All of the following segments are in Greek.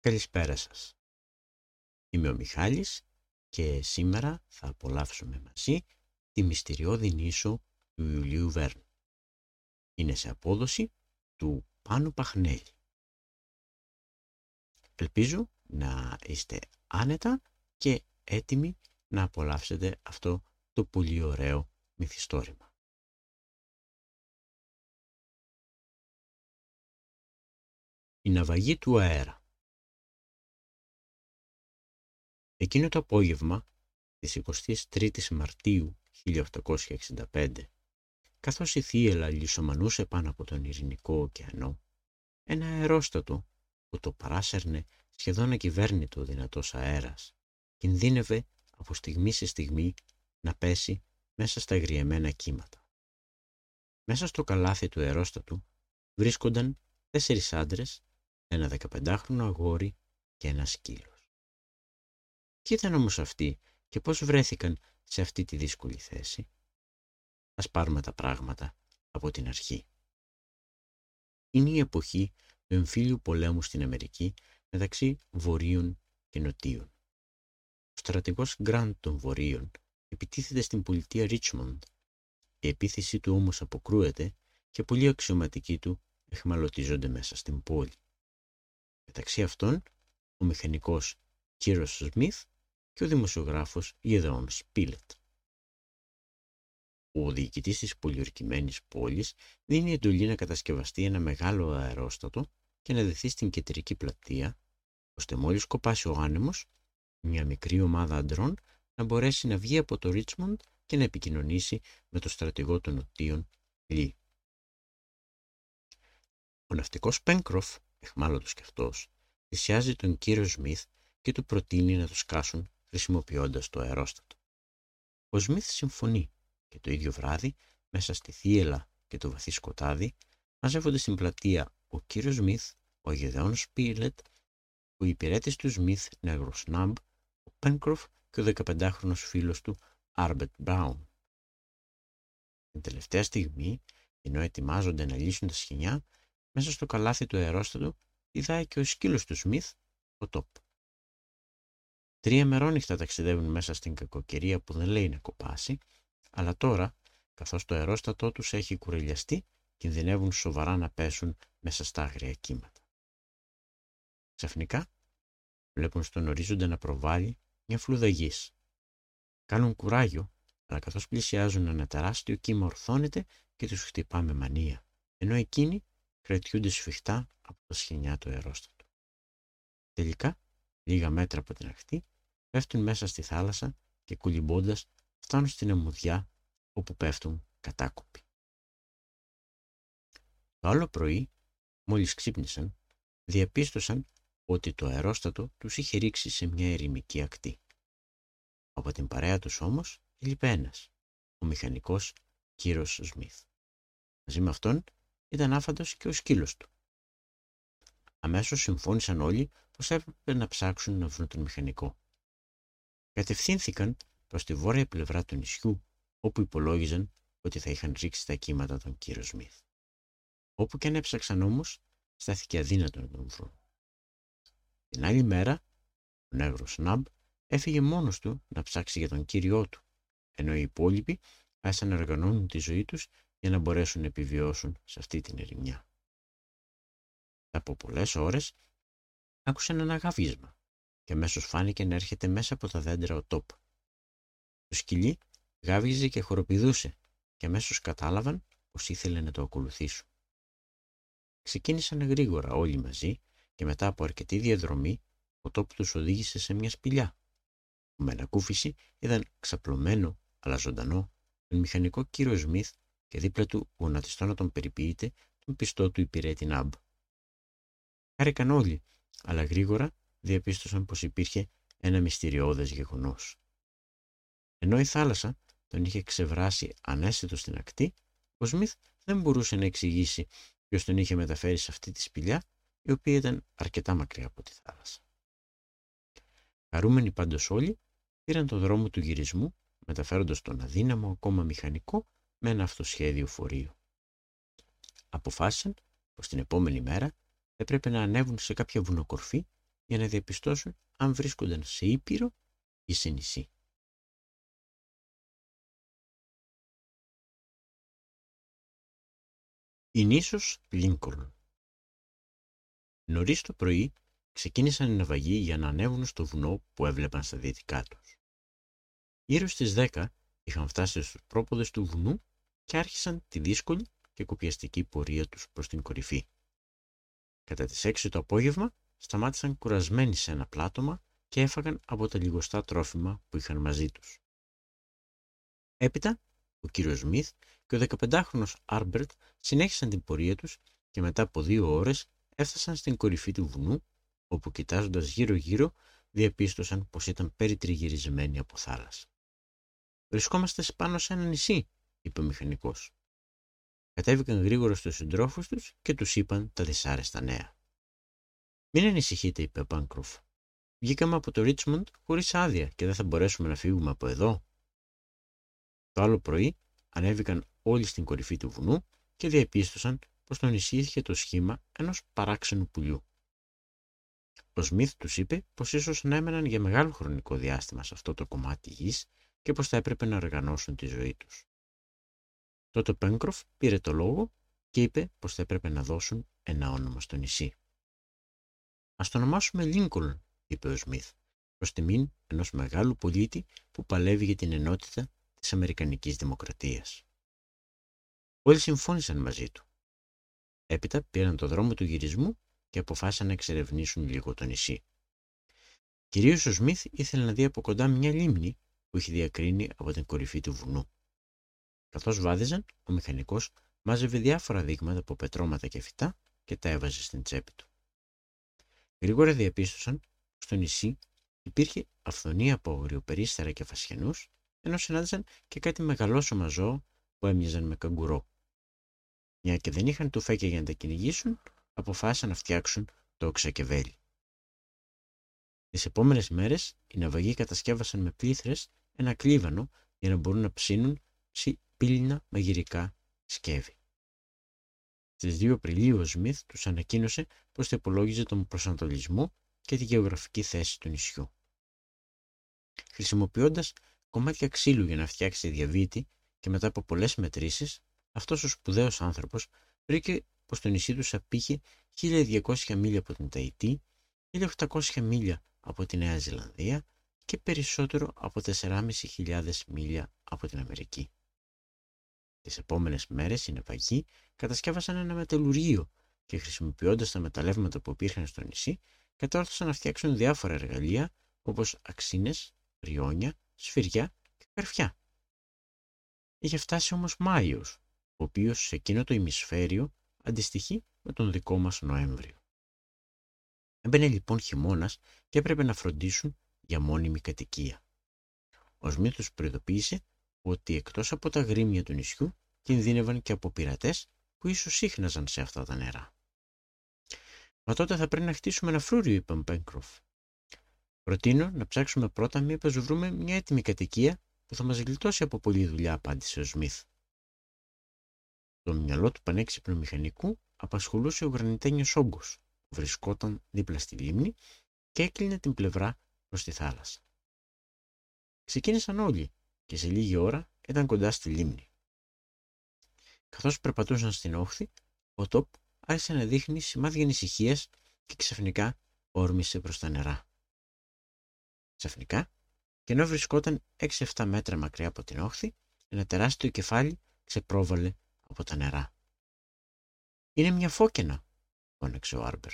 Καλησπέρα σας. Είμαι ο Μιχάλης και σήμερα θα απολαύσουμε μαζί τη μυστηριώδη νήσο του Ιουλίου Βέρν. Είναι σε απόδοση του Πάνου Παχνέλη. Ελπίζω να είστε άνετα και έτοιμοι να απολαύσετε αυτό το πολύ ωραίο μυθιστόρημα. Η ναυαγή του αέρα Εκείνο το απόγευμα της 23ης Μαρτίου 1865, καθώς η θύελα λισομανούσε πάνω από τον Ειρηνικό ωκεανό, ένα αερόστατο που το παράσερνε σχεδόν ακυβέρνητο δυνατός αέρας, κινδύνευε από στιγμή σε στιγμή να πέσει μέσα στα γριεμένα κύματα. Μέσα στο καλάθι του αερόστατου βρίσκονταν τέσσερις άντρες, ένα δεκαπεντάχρονο αγόρι και ένα σκύλος. Ποιοι ήταν όμως αυτοί και πώς βρέθηκαν σε αυτή τη δύσκολη θέση; Ας πάρουμε τα πράγματα από την αρχή. Είναι η εποχή του εμφύλιου πολέμου στην Αμερική μεταξύ Βορείων και Νοτίων. Ο στρατηγός Γκραντ των Βορείων επιτίθεται στην πολιτεία Ρίτσμοντ. Η επίθεση του όμως αποκρούεται και πολλοί αξιωματικοί του εχμαλωτίζονται μέσα στην πόλη. Μεταξύ αυτών, ο μηχανικός Κύρος Σμιθ και ο δημοσιογράφος Γεδρών Σπίλετ. Ο διοικητής της πολιορκημένης πόλης δίνει εντολή να κατασκευαστεί ένα μεγάλο αερόστατο και να δεθεί στην κεντρική πλατεία, ώστε μόλις κοπάσει ο άνεμος, μια μικρή ομάδα αντρών να μπορέσει να βγει από το Ρίτσμοντ και να επικοινωνήσει με το στρατηγό των Νοτίων Λί. Ο ναυτικός Πένκροφ, εχμάλωτος κι αυτός, θυσιάζει τον κύριο Σμιθ και του προτείνει να το σκάσουν χρησιμοποιώντας το αερόστατο. Ο Σμιθ συμφωνεί και το ίδιο βράδυ, μέσα στη θύελα και το βαθύ σκοτάδι, μαζεύονται στην πλατεία ο κύριος Σμιθ, ο Γεδεόν Σπίλετ, ο υπηρέτης του Σμιθ Νεγροσνάμπ, ο Πένκροφ και ο 15χρονος φίλος του Άρμπετ Μπράουν. Την τελευταία στιγμή, ενώ ετοιμάζονται να λύσουν τα σχοινιά, μέσα στο καλάθι του αερόστατου πηδάει και ο σκύλος του Σμιθ, ο Τόπ. Τρία μερόνυχτα ταξιδεύουν μέσα στην κακοκαιρία που δεν λέει να κοπάσει, αλλά τώρα, καθώς το αερόστατό τους έχει κουρελιαστεί, κινδυνεύουν σοβαρά να πέσουν μέσα στα άγρια κύματα. Ξαφνικά, βλέπουν στον ορίζοντα να προβάλλει μια φλούδα γης. Κάνουν κουράγιο, αλλά καθώς πλησιάζουν ένα τεράστιο κύμα ορθώνεται και τους χτυπά με μανία, ενώ εκείνοι κρατιούνται σφιχτά από τα σχοινιά του αερόστατου. Τελικά, λίγα μέτρα από την ακτή, πέφτουν μέσα στη θάλασσα και κουλυμπώντας φτάνουν στην αιμουδιά όπου πέφτουν κατάκοποι. Το άλλο πρωί, μόλις ξύπνησαν, διαπίστωσαν ότι το αερόστατο τους είχε ρίξει σε μια ερημική ακτή. Από την παρέα τους όμως έλειπε ένας, ο μηχανικός κύρος Σμιθ. Μαζί με αυτόν ήταν άφαντος και ο σκύλος του. Αμέσως συμφώνησαν όλοι πως έπρεπε να ψάξουν να βρουν τον μηχανικό. Κατευθύνθηκαν προς τη βόρεια πλευρά του νησιού, όπου υπολόγιζαν ότι θα είχαν ρίξει τα κύματα τον κύριο Σμιθ. Όπου και αν έψαξαν όμως, στάθηκε αδύνατο να τον βρουν. Την άλλη μέρα, ο νέγρος Σνάμπ έφυγε μόνος του να ψάξει για τον κύριό του, ενώ οι υπόλοιποι άρχισαν να οργανώνουν τη ζωή τους για να μπορέσουν να επιβιώσουν σε αυτή την ερημιά. Από πολλές ώρες άκουσαν ένα γαβίσμα και αμέσως φάνηκε να έρχεται μέσα από τα δέντρα ο τόπ. Το σκυλί γάβγιζε και χοροπηδούσε και αμέσως κατάλαβαν πως ήθελε να το ακολουθήσουν. Ξεκίνησαν γρήγορα όλοι μαζί και μετά από αρκετή διαδρομή ο τόπ τους οδήγησε σε μια σπηλιά. Με ανακούφιση είδαν ξαπλωμένο αλλά ζωντανό τον μηχανικό κύριο Σμιθ και δίπλα του γονατιστό να τον περιποιείται τον πιστό του υπηρέτη Ναμπ. Χάρηκαν όλοι, αλλά γρήγορα διαπίστωσαν πως υπήρχε ένα μυστηριώδες γεγονός. Ενώ η θάλασσα τον είχε ξεβράσει ανέστητο στην ακτή, ο Σμιθ δεν μπορούσε να εξηγήσει ποιος τον είχε μεταφέρει σε αυτή τη σπηλιά, η οποία ήταν αρκετά μακριά από τη θάλασσα. Χαρούμενοι πάντως όλοι, πήραν το δρόμο του γυρισμού, μεταφέροντας τον αδύναμο ακόμα μηχανικό με ένα αυτοσχέδιο φορείο. Αποφάσισαν πως την επόμενη μέρα έπρεπε να ανέβουν σε κάποια βουνοκορφή για να διαπιστώσουν αν βρίσκονταν σε Ήπειρο ή σε νησί. Η νήσος Λίνκολν Νωρίς το πρωί ξεκίνησαν οι ναυαγοί για να ανέβουν στο βουνό που έβλεπαν στα δυτικά τους. Γύρω στις 10 είχαν φτάσει στους πρόποδες του βουνού και άρχισαν τη δύσκολη και κοπιαστική πορεία τους προς την κορυφή. Κατά τις 6 το απόγευμα σταμάτησαν κουρασμένοι σε ένα πλάτωμα και έφαγαν από τα λιγοστά τρόφιμα που είχαν μαζί τους. Έπειτα, ο κύριος Σμιθ και ο 15χρονος Άρμπερτ συνέχισαν την πορεία τους και μετά από δύο ώρες έφτασαν στην κορυφή του βουνού, όπου κοιτάζοντας γύρω-γύρω διαπίστωσαν πως ήταν περιτριγυρισμένοι από θάλασσα. «Βρισκόμαστε πάνω σε ένα νησί», είπε ο μηχανικός. Κατέβηκαν γρήγορα στους συντρόφους τους και τους είπαν τα δυσάρεστα νέα. «Μην ανησυχείτε», είπε ο Μπάνκροφ. «Βγήκαμε από το Ρίτσμοντ χωρίς άδεια και δεν θα μπορέσουμε να φύγουμε από εδώ». Το άλλο πρωί ανέβηκαν όλοι στην κορυφή του βουνού και διαπίστωσαν πως το νησί είχε το σχήμα ενός παράξενου πουλιού. Ο Σμιθ τους είπε πως ίσως να έμεναν για μεγάλο χρονικό διάστημα σε αυτό το κομμάτι γης και πως θα έπρεπε να οργανώσουν τη ζωή τους. Τότε ο Πέγκροφ πήρε το λόγο και είπε πως θα έπρεπε να δώσουν ένα όνομα στο νησί. «Ας το ονομάσουμε Λίνκολν», είπε ο Σμιθ, προς τιμήν ενός μεγάλου πολίτη που παλεύει για την ενότητα της Αμερικανικής Δημοκρατίας. Όλοι συμφώνησαν μαζί του. Έπειτα πήραν το δρόμο του γυρισμού και αποφάσισαν να εξερευνήσουν λίγο το νησί. Κυρίως ο Σμιθ ήθελε να δει από κοντά μια λίμνη που είχε διακρίνει από την κορυφή του βουνού. Καθώς βάδιζαν, ο μηχανικός μάζευε διάφορα δείγματα από πετρώματα και φυτά και τα έβαζε στην τσέπη του. Γρήγορα διαπίστωσαν πως στο νησί υπήρχε αυθονία από αγριοπερίστερα και φασιανούς, ενώ συνάντησαν και κάτι μεγαλόσωμα ζώο που έμοιαζαν με καγκουρό. Μια και δεν είχαν τουφέκια για να τα κυνηγήσουν, αποφάσισαν να φτιάξουν το οξακεβέλι. Τις επόμενες μέρες οι ναυαγοί κατασκεύασαν με πλήθρες ένα κλίβανο για να μπορούν να ψήνουν πύληνα μαγειρικά σκεύη. Στις 2 Απριλίου ο Σμιθ τους ανακοίνωσε πως θα υπολόγιζε τον προσανατολισμό και τη γεωγραφική θέση του νησιού. Χρησιμοποιώντας κομμάτια ξύλου για να φτιάξει διαβήτη και μετά από πολλές μετρήσεις, αυτός ο σπουδαίος άνθρωπος βρήκε πως το νησί τους απήχε 1200 μίλια από την Ταϊτή, 1800 μίλια από τη Νέα Ζηλανδία και περισσότερο από 4.500 μίλια από την Αμερική. Τις επόμενες μέρες οι ναυαγοί κατασκεύασαν ένα μεταλλουργείο και χρησιμοποιώντας τα μεταλλεύματα που υπήρχαν στο νησί, κατόρθωσαν να φτιάξουν διάφορα εργαλεία όπως αξίνες, ριόνια, σφυριά και καρφιά. Είχε φτάσει όμως Μάιος, ο οποίος σε εκείνο το ημισφαίριο αντιστοιχεί με τον δικό μας Νοέμβριο. Έμπαινε λοιπόν χειμώνας και έπρεπε να φροντίσουν για μόνιμη κατοικία. Ο Σμίθος προειδοποίησε ότι εκτός από τα γρήμια του νησιού κινδύνευαν και από πειρατές που ίσως σύχναζαν σε αυτά τα νερά. Μα τότε θα πρέπει να χτίσουμε ένα φρούριο, είπε ο Μπέγκροφ. Προτείνω να ψάξουμε πρώτα μήπως βρούμε μια έτοιμη κατοικία που θα μας γλιτώσει από πολλή δουλειά, απάντησε ο Σμιθ. Το μυαλό του πανέξυπνου μηχανικού απασχολούσε ο γρανιτένιος όγκος που βρισκόταν δίπλα στη λίμνη και έκλεινε την πλευρά προς τη θάλασσα. Ξεκίνησαν όλοι και σε λίγη ώρα ήταν κοντά στη λίμνη. Καθώς περπατούσαν στην όχθη, ο Τόπ άρχισε να δείχνει σημάδια ανησυχίας και ξαφνικά όρμησε προς τα νερά. Ξαφνικά, και ενώ βρισκόταν 6-7 μέτρα μακριά από την όχθη, ένα τεράστιο κεφάλι ξεπρόβαλε από τα νερά. «Είναι μια φώκαινα», φώναξε ο Άρμπερ.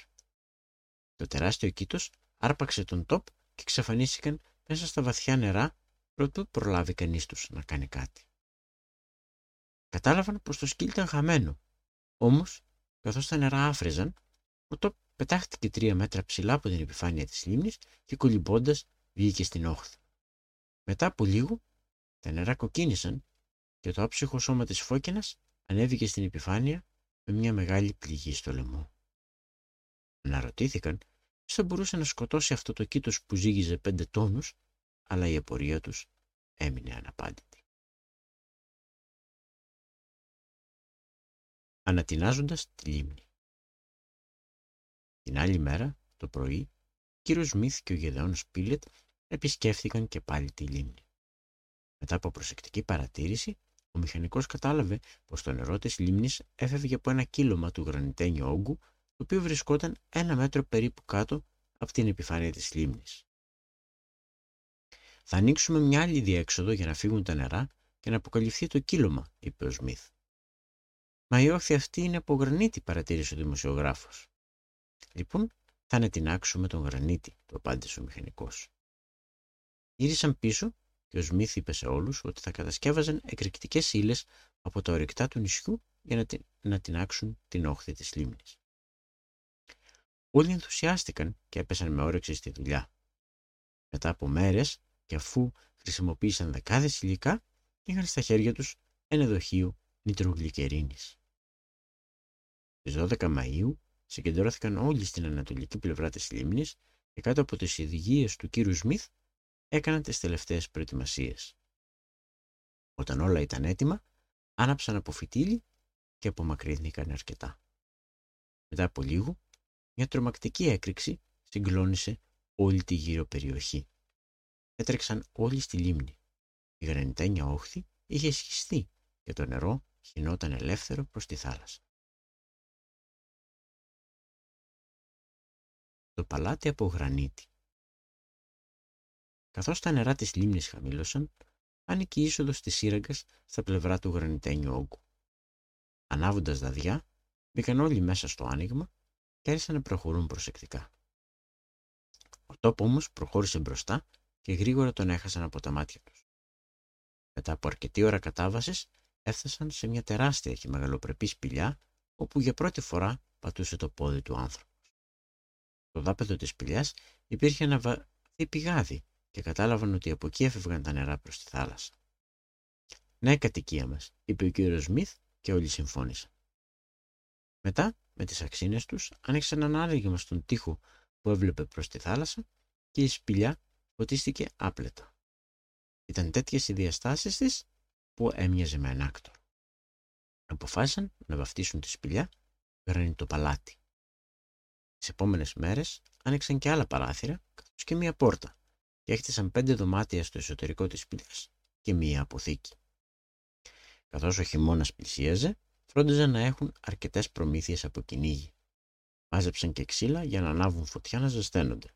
Το τεράστιο κήτος άρπαξε τον Τόπ και εξαφανίστηκαν μέσα στα βαθιά νερά προτού προλάβει κανείς τους να κάνει κάτι. Κατάλαβαν πως το σκύλ ήταν χαμένο. Όμως, καθώς τα νερά άφριζαν, ο Τόπ πετάχτηκε τρία μέτρα ψηλά από την επιφάνεια της λίμνης και κολυμπώντας βγήκε στην όχθη. Μετά από λίγο, τα νερά κοκκίνησαν και το άψυχο σώμα της φώκενας ανέβηκε στην επιφάνεια με μια μεγάλη πληγή στο λαιμό. Αναρωτήθηκαν ποιος θα μπορούσε να σκοτώσει αυτό το κήτος που ζύγιζε πέντε τόνους, αλλά η απορία τους έμεινε αναπάντητη. Ανατινάζοντας τη λίμνη. Την άλλη μέρα, το πρωί, κύριος Σμιθ και ο Γεδεόν Σπίλετ επισκέφθηκαν και πάλι τη λίμνη. Μετά από προσεκτική παρατήρηση, ο μηχανικός κατάλαβε πως το νερό της λίμνης έφευγε από ένα κύλωμα του γρανιτένιου όγκου, το οποίο βρισκόταν ένα μέτρο περίπου κάτω από την επιφάνεια της λίμνης. Θα ανοίξουμε μια άλλη διέξοδο για να φύγουν τα νερά και να αποκαλυφθεί το κύλωμα, είπε ο Σμιθ. Μα η όχθη αυτή είναι από γρανίτη, παρατήρησε ο δημοσιογράφος. Λοιπόν, θα ανατινάξουμε τον γρανίτη, το απάντησε ο μηχανικός. Γύρισαν πίσω και ο Σμιθ είπε σε όλους ότι θα κατασκεύαζαν εκρηκτικές ύλες από τα ορυκτά του νησιού για να, να τεινάξουν την όχθη της λίμνης. Όλοι ενθουσιάστηκαν και έπεσαν με όρεξη στη δουλειά. Μετά από μέρες και αφού χρησιμοποίησαν δεκάδες υλικά, είχαν στα χέρια τους ένα δοχείο νητρογλυκερίνης. Στις 12 Μαΐου συγκεντρώθηκαν όλοι στην ανατολική πλευρά της λίμνης και κάτω από τις οδηγίες του κύριου Σμιθ έκαναν τις τελευταίες προετοιμασίες. Όταν όλα ήταν έτοιμα, άναψαν από φυτίλι και απομακρύνθηκαν αρκετά. Μετά από λίγο, μια τρομακτική έκρηξη συγκλώνησε όλη τη γύρω περιοχή. Έτρεξαν όλοι στη λίμνη. Η γρανιτένια όχθη είχε σχιστεί και το νερό χινόταν ελεύθερο προς τη θάλασσα. Το παλάτι από γρανίτη Καθώς τα νερά της λίμνης χαμήλωσαν, άνοικε η είσοδος της σύραγγας στα πλευρά του γρανιτένιου όγκου. Ανάβοντας δαδιά, μπήκαν όλοι μέσα στο άνοιγμα και άρχισαν να προχωρούν προσεκτικά. Ο τόπος όμως προχώρησε μπροστά και γρήγορα τον έχασαν από τα μάτια τους. Μετά από αρκετή ώρα κατάβασης, έφτασαν σε μια τεράστια και μεγαλοπρεπή σπηλιά, όπου για πρώτη φορά πατούσε το πόδι του άνθρωπος. Στο δάπεδο της σπηλιάς υπήρχε ένα βαθύ πηγάδι και κατάλαβαν ότι από εκεί έφευγαν τα νερά προς τη θάλασσα. «Ναι, κατοικία μας», είπε ο κύριος Σμιθ και όλοι συμφώνησαν. Μετά, με τις αξίνες τους, άνοιξαν ένα άνοιγμα στον τοίχο που έβλεπε προς τη θάλασσα και η σπηλιά φωτίστηκε άπλετα. Ήταν τέτοιες οι διαστάσεις της που έμοιαζε με ανάκτορο. Αποφάσισαν να βαφτίσουν τη σπηλιά το παλάτι. Τις επόμενες μέρες άνοιξαν και άλλα παράθυρα καθώς και μία πόρτα και έχτισαν πέντε δωμάτια στο εσωτερικό της σπηλιάς και μία αποθήκη. Καθώς ο χειμώνας πλησίαζε, φρόντιζαν να έχουν αρκετές προμήθειες από κυνήγι. Μάζεψαν και ξύλα για να ανάβουν φωτιά να ζεσταίνονται.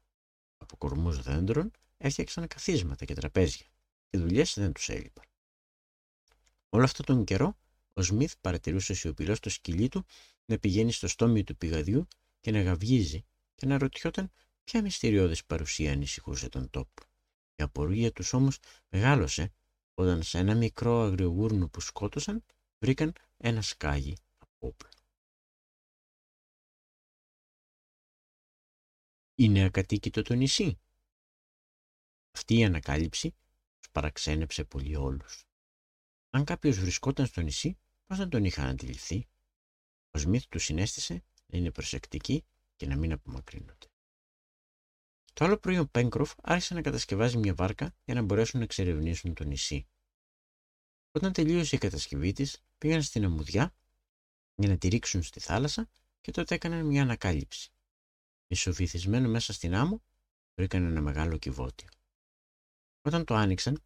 Από κορμούς δέντρων έφτιαξαν καθίσματα και τραπέζια. Οι δουλειές δεν τους έλειπαν. Όλο αυτόν τον καιρό, ο Σμιθ παρατηρούσε σιωπηλό στο σκυλί του να πηγαίνει στο στόμιο του πηγαδιού και να γαυγίζει και να ρωτιόταν ποια μυστηριώδης παρουσία ανησυχούσε τον τόπο. Η απορία τους όμως μεγάλωσε όταν σε ένα μικρό αγριογούρνο που σκότωσαν βρήκαν ένα σκάγι από όπλο. Είναι ακατοίκητο το νησί. Αυτή η ανακάλυψη τους παραξένεψε πολύ όλους. Αν κάποιος βρισκόταν στο νησί, πώς δεν τον είχαν αντιληφθεί; Ο Σμιθ του συνέστησε να είναι προσεκτικοί και να μην απομακρύνονται. Το άλλο πρωί ο Πέγκροφ άρχισε να κατασκευάζει μια βάρκα για να μπορέσουν να εξερευνήσουν το νησί. Όταν τελείωσε η κατασκευή της, πήγαν στην αμμουδιά για να τη ρίξουν στη θάλασσα και τότε έκαναν μια ανακάλυψη. Ισοβυθισμένο μέσα στην άμμο, βρήκαν ένα μεγάλο κυβότιο. Όταν το άνοιξαν,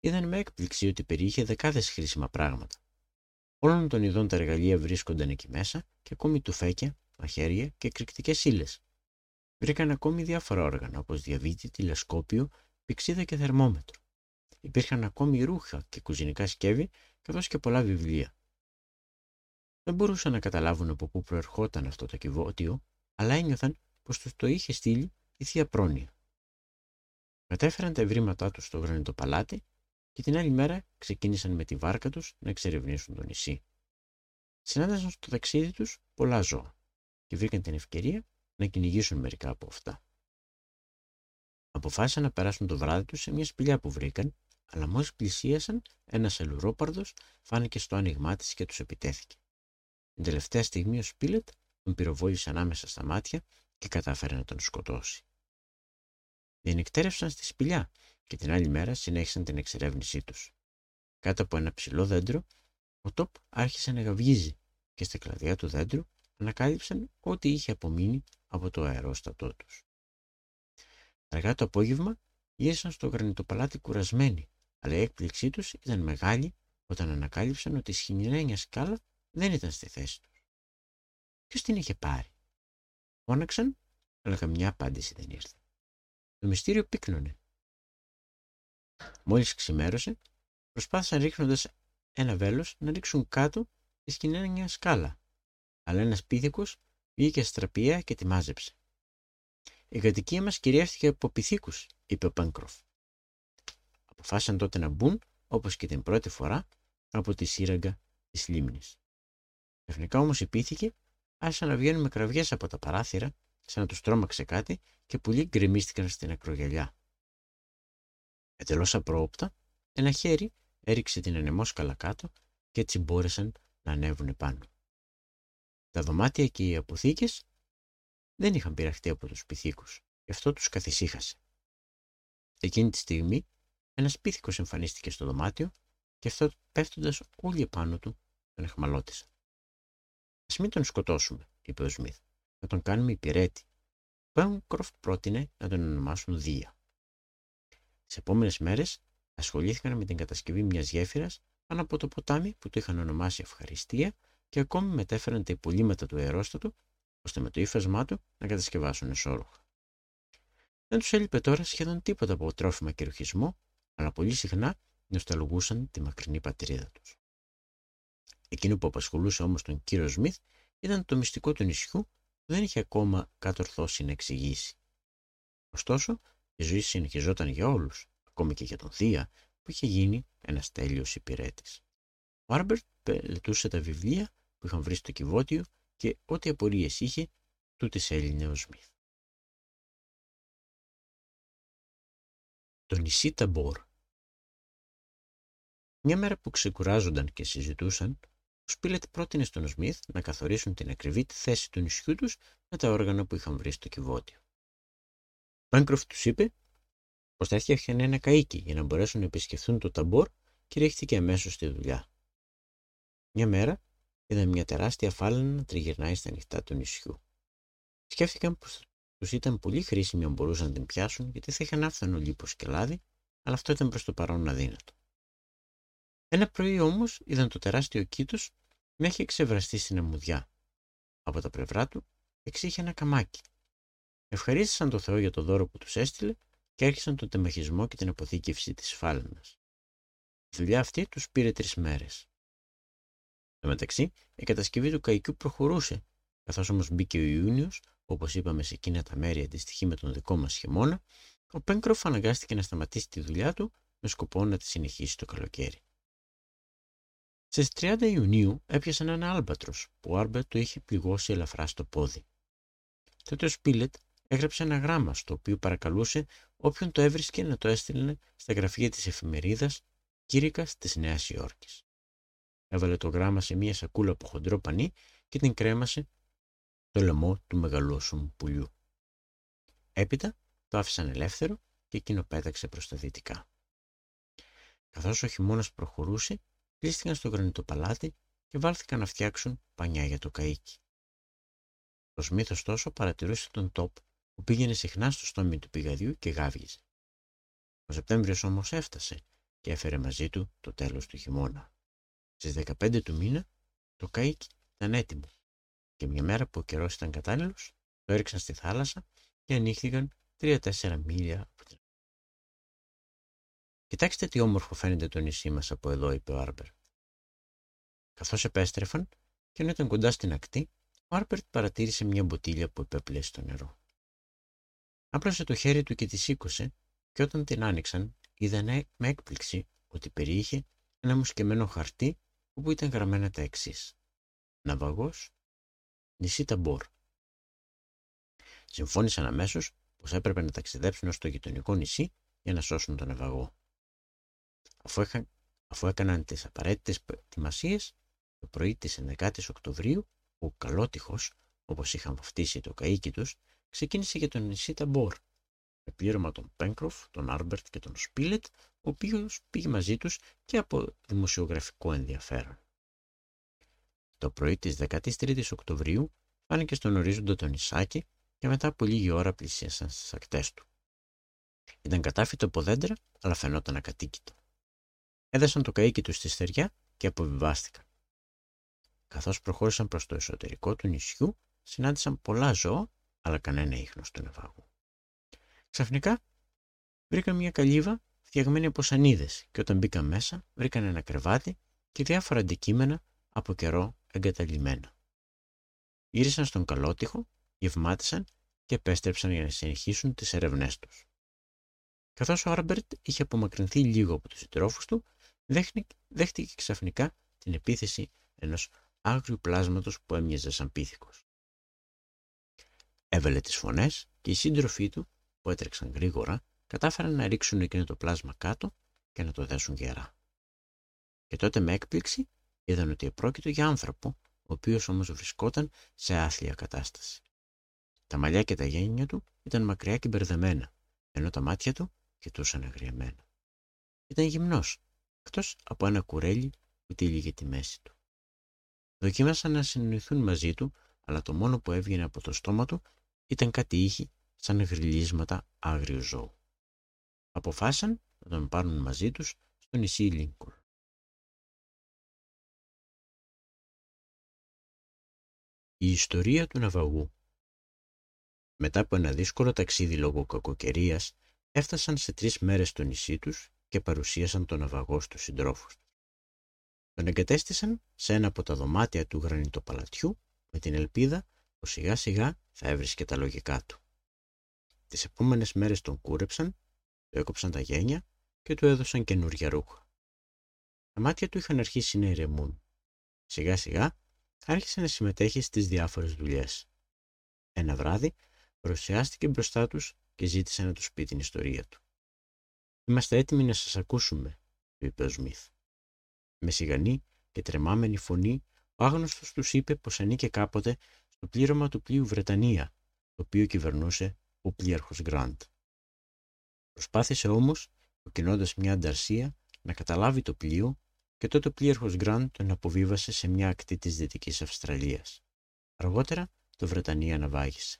είδαν με έκπληξη ότι περιείχε δεκάδες χρήσιμα πράγματα. Όλων των ειδών τα εργαλεία βρίσκονταν εκεί μέσα και ακόμη τουφέκια, μαχαίρια και εκρηκτικές ύλες. Βρήκαν ακόμη διάφορα όργανα όπως διαβήτη, τηλεσκόπιο, πηξίδα και θερμόμετρο. Υπήρχαν ακόμη ρούχα και κουζινικά σκεύη, καθώς και πολλά βιβλία. Δεν μπορούσαν να καταλάβουν από πού προερχόταν αυτό το κυβότιο, αλλά ένιωθαν πως τους το είχε στείλει η θεία πρόνοια. Μετέφεραν τα ευρήματά τους στο γρανιτό παλάτι και την άλλη μέρα ξεκίνησαν με τη βάρκα τους να εξερευνήσουν το νησί. Συνάντησαν στο ταξίδι τους πολλά ζώα και βρήκαν την ευκαιρία να κυνηγήσουν μερικά από αυτά. Αποφάσισαν να περάσουν το βράδυ τους σε μια σπηλιά που βρήκαν, αλλά μόλις πλησίασαν, ένας ελουρόπαρδος φάνηκε στο άνοιγμά της και τους επιτέθηκε. Την τελευταία στιγμή ο Σπίλετ τον πυροβόλησε ανάμεσα στα μάτια και κατάφερε να τον σκοτώσει. Διενυκτέρευσαν στη σπηλιά και την άλλη μέρα συνέχισαν την εξερεύνησή τους. Κάτω από ένα ψηλό δέντρο, ο Τόπ άρχισε να γαυγίζει και στα κλαδιά του δέντρου ανακάλυψαν ό,τι είχε απομείνει από το αερόστατό τους. Αργά το απόγευμα γύρισαν στο γρανιτοπαλάτι κουρασμένοι, αλλά η έκπληξή τους ήταν μεγάλη όταν ανακάλυψαν ότι η σχοινιρένια σκάλα δεν ήταν στη θέση τους. Ποιος την είχε πάρει; Φώναξαν, αλλά καμιά απάντηση δεν ήρθε. Το μυστήριο πύκνωνε. Μόλις ξημέρωσε, προσπάθησαν ρίχνοντας ένα βέλος να ρίξουν κάτω τη σκηνένια σκάλα, αλλά ένας πίθηκος βγήκε στραπιαία και τη μάζεψε. Η κατοικία μας κυριεύτηκε από πυθίκους, είπε ο Πάνκροφ. Αποφάσισαν τότε να μπουν, όπως και την πρώτη φορά, από τη σύραγγα της λίμνης. Εθνικά όμως οι πίθηκοι άρχισαν να βγαίνουν με κραυγές από τα παράθυρα, σαν να τους τρόμαξε κάτι και πουλί γκρεμίστηκαν στην ακρογελιά. Εντελώς απρόοπτα, ένα χέρι έριξε την ανεμόσκαλα κάτω και έτσι μπόρεσαν να ανέβουν πάνω. Τα δωμάτια και οι αποθήκες δεν είχαν πειραχτεί από τους πυθίκους, γι' αυτό τους καθησύχασε. Εκείνη τη στιγμή ένας πίθηκος εμφανίστηκε στο δωμάτιο και αυτό πέφτοντας όλοι επάνω του τον εχμαλώτησαν. «Ας μην τον σκοτώσουμε», είπε ο Σμιθ, «να τον κάνουμε υπηρέτη». Ο Πέγκροφτ πρότεινε να τον ονομάσουν Δία. Τις επόμενες μέρες ασχολήθηκαν με την κατασκευή μιας γέφυρας πάνω από το ποτάμι που το είχαν ονομάσει Ευχαριστία και ακόμη μετέφεραν τα υπολείμματα του αερόστατου ώστε με το ύφασμά του να κατασκευάσουν εσόρουχα. Δεν τους έλειπε τώρα σχεδόν τίποτα από τρόφιμα και ρουχισμό, αλλά πολύ συχνά νοσταλγούσαν τη μακρινή πατρίδα τους. Εκείνο που απασχολούσε όμως τον κύριο Σμιθ ήταν το μυστικό του νησιού που δεν είχε ακόμα κατορθώσει να εξηγήσει. Ωστόσο, η ζωή συνεχιζόταν για όλους, ακόμη και για τον Θεία, που είχε γίνει ένας τέλειος υπηρέτης. Ο Άρμπερτ πελετούσε τα βιβλία που είχαν βρει στο κυβότιο και ό,τι απορίες είχε, τούτε έλυνε ο Σμιθ. Το νησί Ταμπόρ Μια μέρα που ξεκουράζονταν και συζητούσαν, ο Σπίλετ πρότεινε στον Σμιθ να καθορίσουν την ακριβή θέση του νησιού τους με τα όργανα που είχαν βρει στο κυβότιο. Πάνκροφ τους είπε πως θα έφτιαχνε ένα καίκι για να μπορέσουν να επισκεφθούν το ταμπόρ και ρίχθηκε αμέσως στη δουλειά. Μια μέρα είδαν μια τεράστια φάλαινα να τριγυρνάει στα νυχτά του νησιού. Σκέφτηκαν πως τους ήταν πολύ χρήσιμοι αν μπορούσαν να την πιάσουν γιατί θα είχαν άφθανο λίπος και λάδι, αλλά αυτό ήταν προς το παρόν αδύνατο. Ένα πρωί όμως είδαν το τεράστιο κήτος να έχει εξευραστεί στην αμμουδιά. Από τα πλευρά του εξήχε ένα καμάκι. Ευχαρίστησαν το Θεό για το δώρο που τους έστειλε και άρχισαν τον τεμαχισμό και την αποθήκευση της φάλαινας. Η δουλειά αυτή τους πήρε τρεις μέρες. Στο μεταξύ, η κατασκευή του καϊκού προχωρούσε, καθώς όμως μπήκε ο Ιούνιος, όπως είπαμε σε εκείνα τα μέρη αντιστοιχεί με τον δικό μας χειμώνα, ο Πέγκροφ αναγκάστηκε να σταματήσει τη δουλειά του με σκοπό να τη συνεχίσει το καλοκαίρι. Στις 30 Ιουνίου έπιασαν ένα άλμπατρος που ο Άρμπερ το είχε πληγώσει ελαφρά στο πόδι. Τότε ο Σπίλετ έγραψε ένα γράμμα στο οποίο παρακαλούσε όποιον το έβρισκε να το έστειλε στα γραφεία της εφημερίδας Κήρυκας της Νέας Υόρκης. Έβαλε το γράμμα σε μία σακούλα από χοντρό πανί και την κρέμασε το λαιμό του μεγαλόσωμου πουλιού. Έπειτα το άφησαν ελεύθερο και εκείνο πέταξε προς τα δυτικά. Καθώς ο χειμώνας προχωρούσε, κλείστηκαν στο γρανιτοπαλάτι και βάλθηκαν να φτιάξουν πανιά για το καΐκι. Ο Σμίθ ωστόσο παρατηρούσε τον τόπ που πήγαινε συχνά στο στόμι του πηγαδιού και γάβγιζε. Ο Σεπτέμβριος όμως έφτασε και έφερε μαζί του το τέλος του χειμώνα. Στις 15 του μήνα το καίκι ήταν έτοιμο και μια μέρα που ο καιρός ήταν κατάλληλος, το έριξαν στη θάλασσα και ανοίχθηκαν 3-4 μίλια από την Κοιτάξτε τι όμορφο φαίνεται το νησί μας από εδώ, είπε ο Άρμπερ. Καθώς επέστρεφαν και ενώ ήταν κοντά στην ακτή, ο Άρμπερτ παρατήρησε μια μποτήλια που επέπλεε στο νερό. Άπλωσε το χέρι του και τη σήκωσε και όταν την άνοιξαν είδαν με έκπληξη ότι περιείχε ένα μουσκεμένο χαρτί όπου ήταν γραμμένα τα εξής. Ναυαγός, νησί Ταμπόρ. Συμφώνησαν αμέσως πως έπρεπε να ταξιδέψουν ως το γειτονικό νησί για να σώσουν τον ναυαγό. Αφού, αφού έκαναν τις απαραίτητες ετοιμασίες, το πρωί της 11η Οκτωβρίου, ο καλότυχος, όπως είχαν βαφτίσει το καίκι τους, ξεκίνησε για τον νησί Ταμπόρ, με πλήρωμα τον Πένκροφ, τον Άρμπερτ και τον Σπίλετ, ο οποίος πήγε μαζί τους και από δημοσιογραφικό ενδιαφέρον. Το πρωί της 13η Οκτωβρίου φάνηκε στον ορίζοντα τον νησάκι και μετά από λίγη ώρα πλησίασαν στις ακτές του. Ήταν κατάφυτο από δέντρα, αλλά φαινόταν ακατοίκητο. Έδεσαν το καίκι τους στη στεριά και αποβιβάστηκαν. Καθώς προχώρησαν προς το εσωτερικό του νησιού, συνάντησαν πολλά ζώα, αλλά κανένα ίχνος του ναυάγου. Ξαφνικά βρήκαν μια καλύβα φτιαγμένη από σανίδες και όταν μπήκαν μέσα βρήκαν ένα κρεβάτι και διάφορα αντικείμενα από καιρό εγκαταλειμμένα. Γύρισαν στον καλότυχο, γευμάτισαν και επέστρεψαν για να συνεχίσουν τις ερευνές τους. Καθώς ο Άρμπερτ είχε απομακρυνθεί λίγο από τους συντρόφους του, δέχτηκε ξαφνικά την επίθεση ενός άγριου πλάσματος που έμοιαζε σαν πίθηκος. Έβαλε τις φωνές και οι σύντροφοί του, που έτρεξαν γρήγορα, κατάφεραν να ρίξουν εκείνο το πλάσμα κάτω και να το δέσουν γερά. Και τότε με έκπληξη είδαν ότι επρόκειτο για άνθρωπο, ο οποίος όμως βρισκόταν σε άθλια κατάσταση. Τα μαλλιά και τα γένια του ήταν μακριά και μπερδεμένα, ενώ τα μάτια του κοιτούσαν αγριεμένα. Ήταν γυμνός, εκτός από ένα κουρέλι που τύλιγε τη μέση του. Δοκίμασαν να συνοηθούν μαζί του, αλλά το μόνο που έβγαινε από το στόμα του ήταν κάτι ήχη σαν γριλίσματα άγριου ζώου. Αποφάσισαν να τον πάρουν μαζί τους στο νησί Λίνκολ. Η ιστορία του ναυαγού Μετά από ένα δύσκολο ταξίδι λόγω κακοκαιρίας, έφτασαν σε τρεις μέρες στο νησί τους και παρουσίασαν τον ναυαγό στους συντρόφους τους. Τον εγκατέστησαν σε ένα από τα δωμάτια του γρανιτοπαλατιού με την ελπίδα πως σιγά σιγά θα έβρισκε τα λογικά του. Τις επόμενες μέρες τον κούρεψαν, του έκοψαν τα γένια και του έδωσαν καινούργια ρούχα. Τα μάτια του είχαν αρχίσει να ηρεμούν. Σιγά σιγά άρχισε να συμμετέχει στις διάφορες δουλειές. Ένα βράδυ παρουσιάστηκε μπροστά τους και ζήτησε να τους πει την ιστορία του. «Είμαστε έτοιμοι να σας ακούσουμε», του είπε ο Σμιθ. Με σιγανή και τρεμάμενη φωνή, ο άγνωστος τους είπε πως ανήκε κάποτε στο πλήρωμα του πλοίου Βρετανία, το οποίο κυβερνούσε ο πλοίαρχος Γκραντ. Προσπάθησε όμως, προκινώντας μια ανταρσία, να καταλάβει το πλοίο και τότε ο πλοίαρχος Γκραντ τον αποβίβασε σε μια ακτή της Δυτικής Αυστραλίας. Αργότερα το Βρετανία αναβάγησε.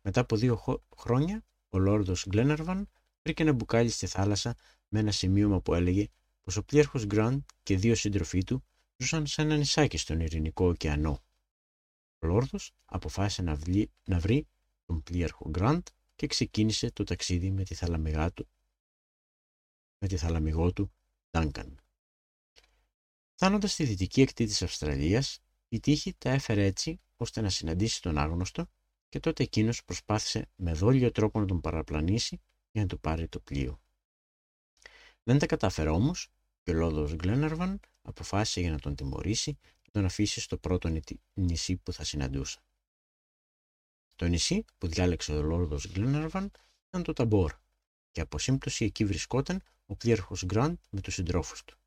Μετά από δύο χρόνια, ο Λόρδος Γκλέναρβαν βρήκε ένα μπουκάλι στη θάλασσα με ένα σημείωμα που έλεγε πως ο πλοίαρχος Γκραντ και δύο σύντροφοί του ζούσαν σε ένα νησάκι στον Ειρηνικό ωκεανό. Ο Λόρδος αποφάσισε να, να βρει τον πλοίαρχο Γκραντ και ξεκίνησε το ταξίδι με τη θαλαμιγά του με τη θαλαμιγό του Ντάγκαν. Φτάνοντας στη δυτική ακτή της Αυστραλίας, η τύχη τα έφερε έτσι ώστε να συναντήσει τον άγνωστο και τότε εκείνος προσπάθησε με δόλιο τρόπο να τον παραπλανήσει για να του πάρει το πλοίο. Δεν τα κατάφερε όμως και ο Λόδος Γκλέναρβαν αποφάσισε για να τον τιμωρήσει και τον αφήσει στο πρώτο νησί που θα συναντούσα. Το νησί που διάλεξε ο Λόρδο Γκλέναρβαν ήταν το Ταμπόρ και από σύμπτωση εκεί βρισκόταν ο πλήρχος Γκραντ με τους συντρόφους του.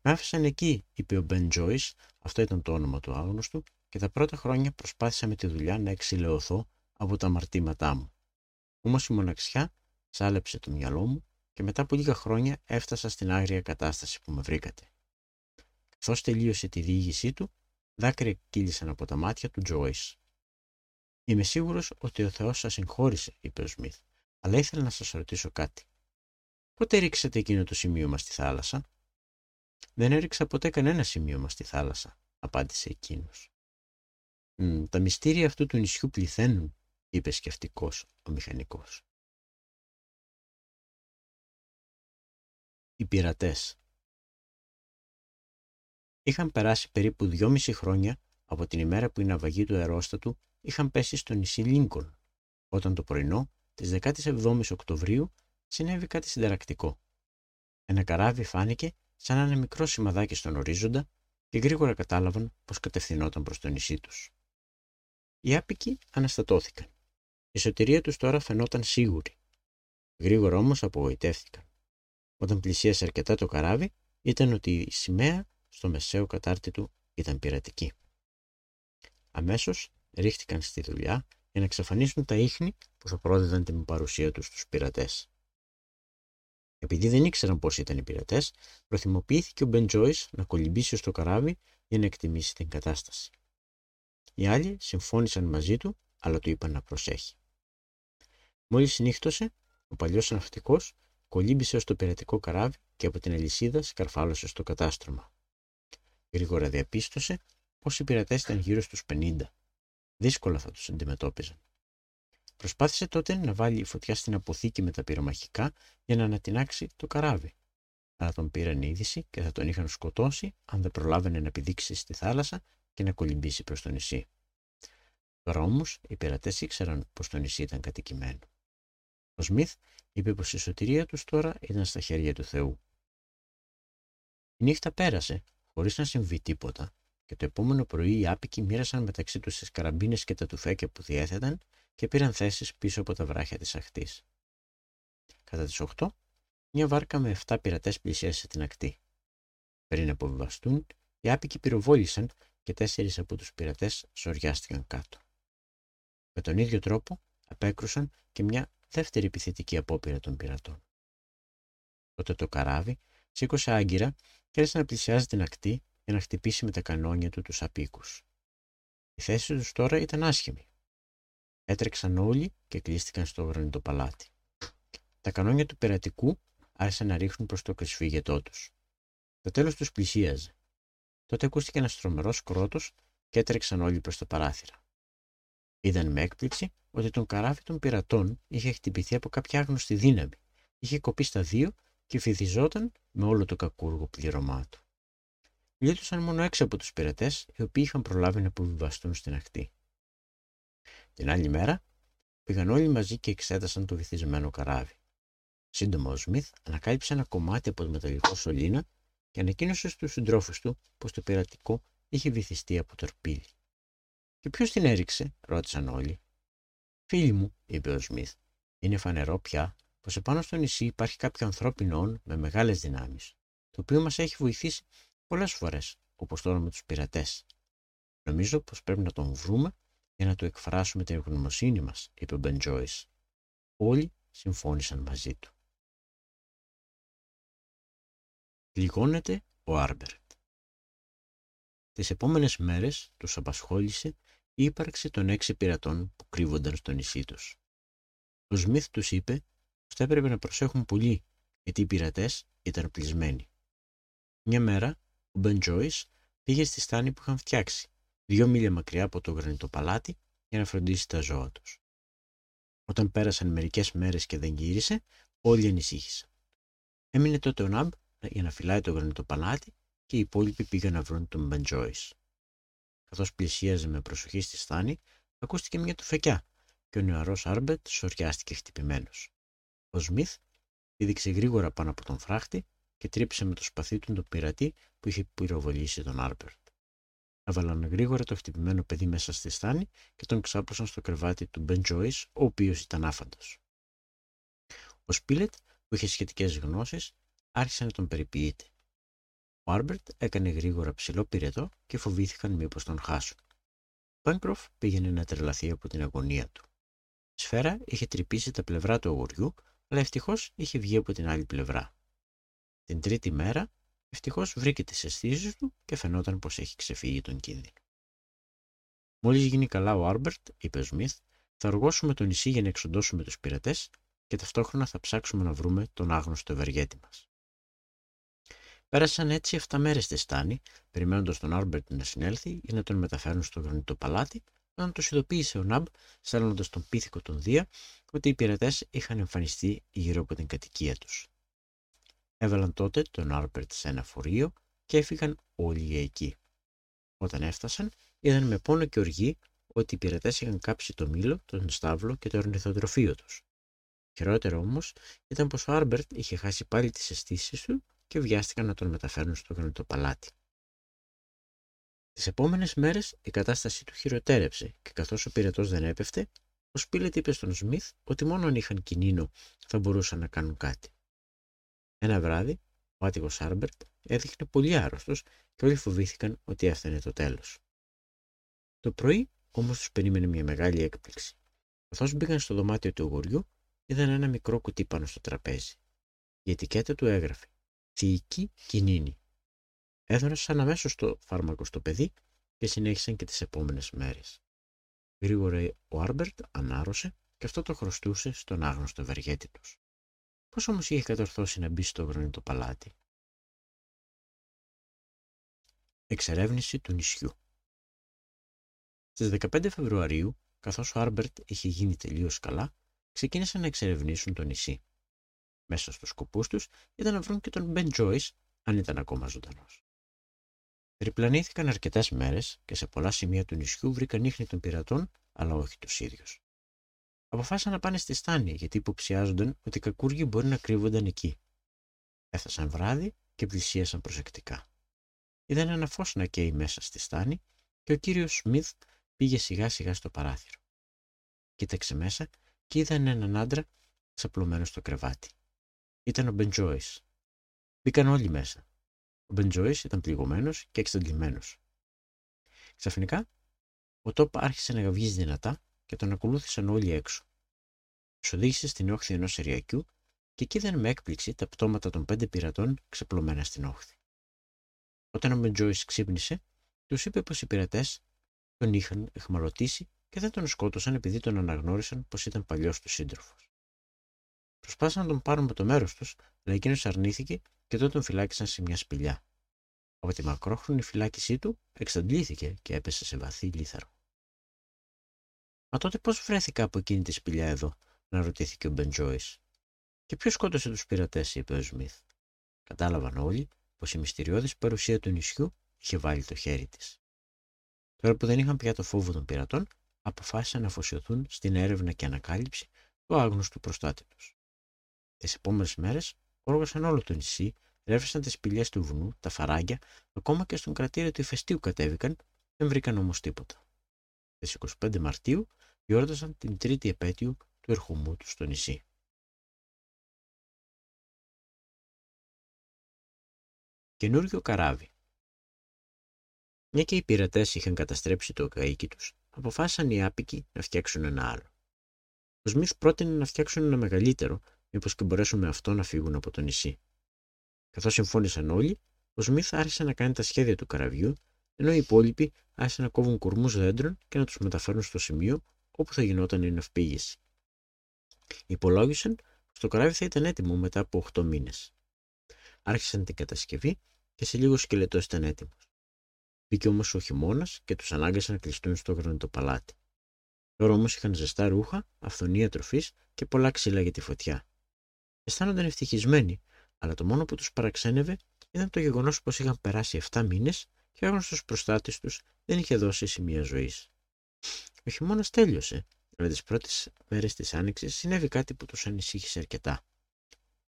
Με άφησαν εκεί, είπε ο Μπεν Τζόις, αυτό ήταν το όνομα του άγνωστου, και τα πρώτα χρόνια προσπάθησα με τη δουλειά να εξηλαιωθώ από τα αμαρτήματά μου. Όμως η μοναξιά σάλεψε το μυαλό μου και μετά από λίγα χρόνια έφτασα στην άγρια κατάσταση που με βρήκατε. Καθώς τελείωσε τη διήγησή του, δάκρυα κύλησαν από τα μάτια του Τζόις. Είμαι σίγουρος ότι ο Θεός σας συγχώρησε, είπε ο Σμιθ, αλλά ήθελα να σας ρωτήσω κάτι. Πότε ρίξατε εκείνο το σημείωμα στη θάλασσα; Δεν έριξα ποτέ κανένα σημείωμα στη θάλασσα, απάντησε εκείνος. Τα μυστήρια αυτού του νησιού πληθαίνουν, είπε σκεφτικός ο μηχανικός. Οι πειρατές. Είχαν περάσει περίπου δυόμιση χρόνια από την ημέρα που η ναυαγή του αερόστατου είχαν πέσει στο νησί Λίνκον, όταν το πρωινό της 17ης Οκτωβρίου συνέβη κάτι συνταρακτικό. Ένα καράβι φάνηκε σαν ένα μικρό σημαδάκι στον ορίζοντα και γρήγορα κατάλαβαν πως κατευθυνόταν προς το νησί τους. Οι άπικοι αναστατώθηκαν. Η σωτηρία τους τώρα φαινόταν σίγουρη. Γρήγορα όμως απογοητεύτηκαν. Όταν πλησίασε αρκετά το καράβι, ήταν ότι η σημαία στο μεσαίο κατάρτι του ήταν πειρατική. Αμέσως ρίχτηκαν στη δουλειά για να εξαφανίσουν τα ίχνη που θα πρόδιδαν την παρουσία τους στους πειρατές. Επειδή δεν ήξεραν πώς ήταν οι πειρατές, προθυμοποιήθηκε ο Μπεν Τζόις να κολυμπήσει στο καράβι για να εκτιμήσει την κατάσταση. Οι άλλοι συμφώνησαν μαζί του, αλλά του είπαν να προσέχει. Μόλις συνύχτωσε, ο παλιός ναυτικός κολύμπησε ως το πειρατικό καράβι και από την αλυσίδα σκαρφάλωσε στο κατάστρωμα. Γρήγορα διαπίστωσε πως οι πειρατέ ήταν γύρω στους 50. Δύσκολα θα τους αντιμετώπιζαν. Προσπάθησε τότε να βάλει φωτιά στην αποθήκη με τα πυρομαχικά για να ανατινάξει το καράβι. Αλλά τον πήραν είδηση και θα τον είχαν σκοτώσει αν δεν προλάβαινε να πηδήξει στη θάλασσα και να κολυμπήσει προς το νησί. Τώρα όμως οι πειρατές ήξεραν πως το νησί ήταν κατοικημένο. Ο Σμιθ είπε πως η σωτηρία τους τώρα ήταν στα χέρια του Θεού. Η νύχτα πέρασε χωρίς να συμβεί τίποτα και το επόμενο πρωί οι άπικοι μοίρασαν μεταξύ τους τις καραμπίνες και τα τουφέκια που διέθεταν και πήραν θέσεις πίσω από τα βράχια της ακτής. Κατά τις 8, μια βάρκα με 7 πειρατές πλησίασε την ακτή. Πριν αποβιβαστούν, οι άπικοι πυροβόλησαν και τέσσερις από τους πειρατές σοριάστηκαν κάτω. Με τον ίδιο τρόπο απέκρουσαν και μια δεύτερη επιθετική απόπειρα των πειρατών. Τότε το καράβι σήκωσε άγκυρα και άρχισε να πλησιάζει την ακτή για να χτυπήσει με τα κανόνια του τους απίκους. Η θέση τους τώρα ήταν άσχημη. Έτρεξαν όλοι και κλείστηκαν στο γρανιτό παλάτι. Τα κανόνια του πειρατικού άρχισαν να ρίχνουν προς το κρυσφύγετό τους. Το τέλος τους πλησίαζε. Τότε ακούστηκε ένας τρομερός κρότος και έτρεξαν όλοι προς το παράθυρα. Είδαν με έκπληξη ότι τον καράβι των πειρατών είχε χτυπηθεί από κάποια άγνωστη δύναμη. Είχε κοπεί στα δύο και φυθιζόταν με όλο το κακούργο πλήρωμά του. Λύτωσαν μόνο έξω από τους πειρατές, οι οποίοι είχαν προλάβει να αποβιβαστούν στην ακτή. Την άλλη μέρα πήγαν όλοι μαζί και εξέτασαν το βυθισμένο καράβι. Σύντομα ο Σμιθ ανακάλυψε ένα κομμάτι από το μεταλλικό σωλήνα και ανακοίνωσε στους συντρόφους του πως το πειρατικό είχε βυθιστεί από τορπίλι. «Και ποιος την έριξε» ρώτησαν όλοι. «Φίλοι μου», είπε ο Σμιθ, «είναι φανερό πια πως επάνω στο νησί υπάρχει κάποιο ανθρώπινο όν με μεγάλες δυνάμεις, το οποίο μας έχει βοηθήσει πολλές φορές, όπως τώρα με τους πειρατές. Νομίζω πως πρέπει να τον βρούμε για να του εκφράσουμε την ευγνωμοσύνη μας», είπε ο Μπεν Τζόις. Όλοι συμφώνησαν μαζί του. Λιγώνεται ο Άρμπερτ. Τις επόμενες μέρες τους απασχόλησε η ύπαρξη των έξι πειρατών που κρύβονταν στο νησί τους. Ο Σμιθ τους είπε πως θα έπρεπε να προσέχουν πολύ γιατί οι πειρατές ήταν πλεισμένοι. Μια μέρα ο Μπεν Τζόις πήγε στη στάνη που είχαν φτιάξει, δύο μίλια μακριά από το γρανιτό παλάτι για να φροντίσει τα ζώα τους. Όταν πέρασαν μερικές μέρες και δεν γύρισε, όλοι ανησύχησαν. Έμεινε τότε ο Ναμπ για να φυλάει το γρανιτό παλάτι και οι υπόλοιποι πήγαν να βρουν τον Μπεν Τζόις. Καθώς πλησίαζε με προσοχή στη στάνη, ακούστηκε μια τουφεκιά και ο νεαρός Άρμπετ σοριάστηκε χτυπημένος. Ο Σμιθ πήδηξε γρήγορα πάνω από τον φράχτη και τρύπησε με το σπαθί του τον πειρατή που είχε πυροβολήσει τον Άρμπερτ. Έβαλαν γρήγορα το χτυπημένο παιδί μέσα στη στάνη και τον ξάπλωσαν στο κρεβάτι του Μπεν Τζόις, ο οποίος ήταν άφαντος. Ο Σπίλετ, που είχε σχετικές γνώσεις, άρχισε να τον περιποιείται. Ο Άρμπερτ έκανε γρήγορα ψηλό πυρετό και φοβήθηκαν μήπως τον χάσουν. Ο Πένκροφ πήγαινε να τρελαθεί από την αγωνία του. Η σφαίρα είχε τρυπήσει τα πλευρά του αγοριού, αλλά ευτυχώς είχε βγει από την άλλη πλευρά. Την τρίτη μέρα, ευτυχώς βρήκε τις αισθήσεις του και φαινόταν πως έχει ξεφύγει τον κίνδυνο. Μόλις γίνει καλά ο Άρμπερτ, είπε ο Σμιθ, θα οργώσουμε το νησί για να εξοντώσουμε τους πειρατέ και ταυτόχρονα θα ψάξουμε να βρούμε τον άγνωστο ευεργέτη μας. Πέρασαν έτσι 7 μέρες στη στάνη, περιμένοντας τον Άρμπερτ να συνέλθει για να τον μεταφέρουν στο γρανιτό παλάτι, όταν τους ειδοποίησε ο Ναμπ, στέλνοντας τον πίθηκο τον Δία, ότι οι πειρατέ είχαν εμφανιστεί γύρω από την κατοικία τους. Έβαλαν τότε τον Άρμπερτ σε ένα φορείο και έφυγαν όλοι για εκεί. Όταν έφτασαν, είδαν με πόνο και οργή ότι οι πειρατέ είχαν κάψει το μήλο, τον στάβλο και το ορνηθοτροφείο τους. Χειρότερο όμως ήταν πως ο Άρμπερτ είχε χάσει πάλι τις αισθήσεις του και βιάστηκαν να τον μεταφέρουν στο γρανιτό παλάτι. Τις επόμενες μέρες η κατάστασή του χειροτέρεψε και καθώς ο πυρετός δεν έπεφτε, ο Σπίλετ είπε στον Σμιθ ότι μόνο αν είχαν κινήνο θα μπορούσαν να κάνουν κάτι. Ένα βράδυ, ο άτυχος Άρμπερτ έδειχνε πολύ άρρωστος και όλοι φοβήθηκαν ότι έφτανε το τέλος. Το πρωί όμως τους περίμενε μια μεγάλη έκπληξη. Καθώς μπήκαν στο δωμάτιο του αγοριού, είδαν ένα μικρό κουτί πάνω στο τραπέζι. Η ετικέτα του έγραφε θηική κινήνη. Έδωσαν αμέσως το φάρμακο στο παιδί και συνέχισαν και τις επόμενες μέρες. Γρήγορα ο Άρμπερτ ανάρρωσε και αυτό το χρωστούσε στον άγνωστο ευεργέτη τους. Πώς όμως είχε κατορθώσει να μπει στο γρονιτό παλάτι; Εξερεύνηση του νησιού Στις 15 Φεβρουαρίου, καθώς ο Άρμπερτ είχε γίνει τελείως καλά, ξεκίνησαν να εξερευνήσουν το νησί. Μέσα στους σκοπούς τους ήταν να βρουν και τον Μπεν Τζόις, αν ήταν ακόμα ζωντανός. Περιπλανήθηκαν αρκετές μέρες και σε πολλά σημεία του νησιού βρήκαν ίχνη των πειρατών, αλλά όχι τους ίδιους. Αποφάσισαν να πάνε στη στάνη γιατί υποψιάζονταν ότι οι κακούργοι μπορεί να κρύβονταν εκεί. Έφτασαν βράδυ και πλησίασαν προσεκτικά. Είδαν ένα φως να καίει μέσα στη στάνη και ο κύριος Σμιθ πήγε σιγά σιγά στο παράθυρο. Κοίταξε μέσα και είδαν έναν άντρα ξαπλωμένο στο κρεβάτι. Ήταν ο Μπεντζόη. Μπήκαν όλοι μέσα ο Μπεντζόη ήταν πληγωμένος και εξαντλημένος. Ξαφνικά, ο Τόπ άρχισε να γαυγίζει δυνατά και τον ακολούθησαν όλοι έξω. Τους οδήγησε στην όχθη ενός εριακιού και εκεί είδαν με έκπληξη τα πτώματα των πέντε πειρατών ξεπλωμένα στην όχθη. Όταν ο Μπεντζόη ξύπνησε, τους είπε πως οι πειρατές τον είχαν εχμαλωτήσει και δεν τον σκότωσαν επειδή τον αναγνώρισαν πως ήταν παλιός του σύντροφος. Προσπάθησαν να τον πάρουν με το μέρος τους, αλλά εκείνος αρνήθηκε και τότε τον φυλάκισαν σε μια σπηλιά. Από τη μακρόχρονη φυλάκισή του εξαντλήθηκε και έπεσε σε βαθύ λίθαρο. Μα τότε πώς βρέθηκα από εκείνη τη σπηλιά εδώ, να ρωτήθηκε ο Μπεν Και ποιος σκότωσε τους πειρατές, είπε ο Σμιθ. Κατάλαβαν όλοι πως η μυστηριώδης παρουσία του νησιού είχε βάλει το χέρι της. Τώρα που δεν είχαν πια το φόβο των πειρατών, αποφάσισαν να αφοσιωθούν στην έρευνα και ανακάλυψη του άγνωστου προστάτη του. Τις επόμενες μέρες όργασαν όλο το νησί, ρεύσαν τις σπηλιές του βουνού, τα φαράγγια, ακόμα και στον κρατήριο του ηφαιστείου κατέβηκαν, δεν βρήκαν όμως τίποτα. Στις 25 Μαρτίου γιόρτασαν την τρίτη επέτειο του ερχομού τους στο νησί. Καινούριο καράβι. Μια και οι πειρατές είχαν καταστρέψει το καίκι τους, αποφάσισαν οι άπικοι να φτιάξουν ένα άλλο. Ο Σμιθ πρότεινε να φτιάξουν ένα μεγαλύτερο μήπως και μπορέσουν με αυτό να φύγουν από το νησί. Καθώς συμφώνησαν όλοι, ο Σμιθ άρχισε να κάνει τα σχέδια του καραβιού, ενώ οι υπόλοιποι άρχισαν να κόβουν κορμούς δέντρων και να τους μεταφέρουν στο σημείο όπου θα γινόταν η ναυπήγηση. Υπολόγισαν πως το καράβι θα ήταν έτοιμο μετά από 8 μήνες. Άρχισαν την κατασκευή και σε λίγο σκελετός ήταν έτοιμος. Μπήκε όμως ο χειμώνας και τους ανάγκασε να κλειστούν στο γρανιτό παλάτι. Τώρα όμως είχαν ζεστά ρούχα, αυθονία τροφής και πολλά ξύλα για τη φωτιά. Αισθάνονταν ευτυχισμένοι, αλλά το μόνο που τους παραξένευε ήταν το γεγονός πως είχαν περάσει 7 μήνες και ο άγνωστος προστάτης τους δεν είχε δώσει σημεία ζωής. Ο χειμώνα τέλειωσε, αλλά τις πρώτες μέρες της άνοιξης συνέβη κάτι που τους ανησύχησε αρκετά.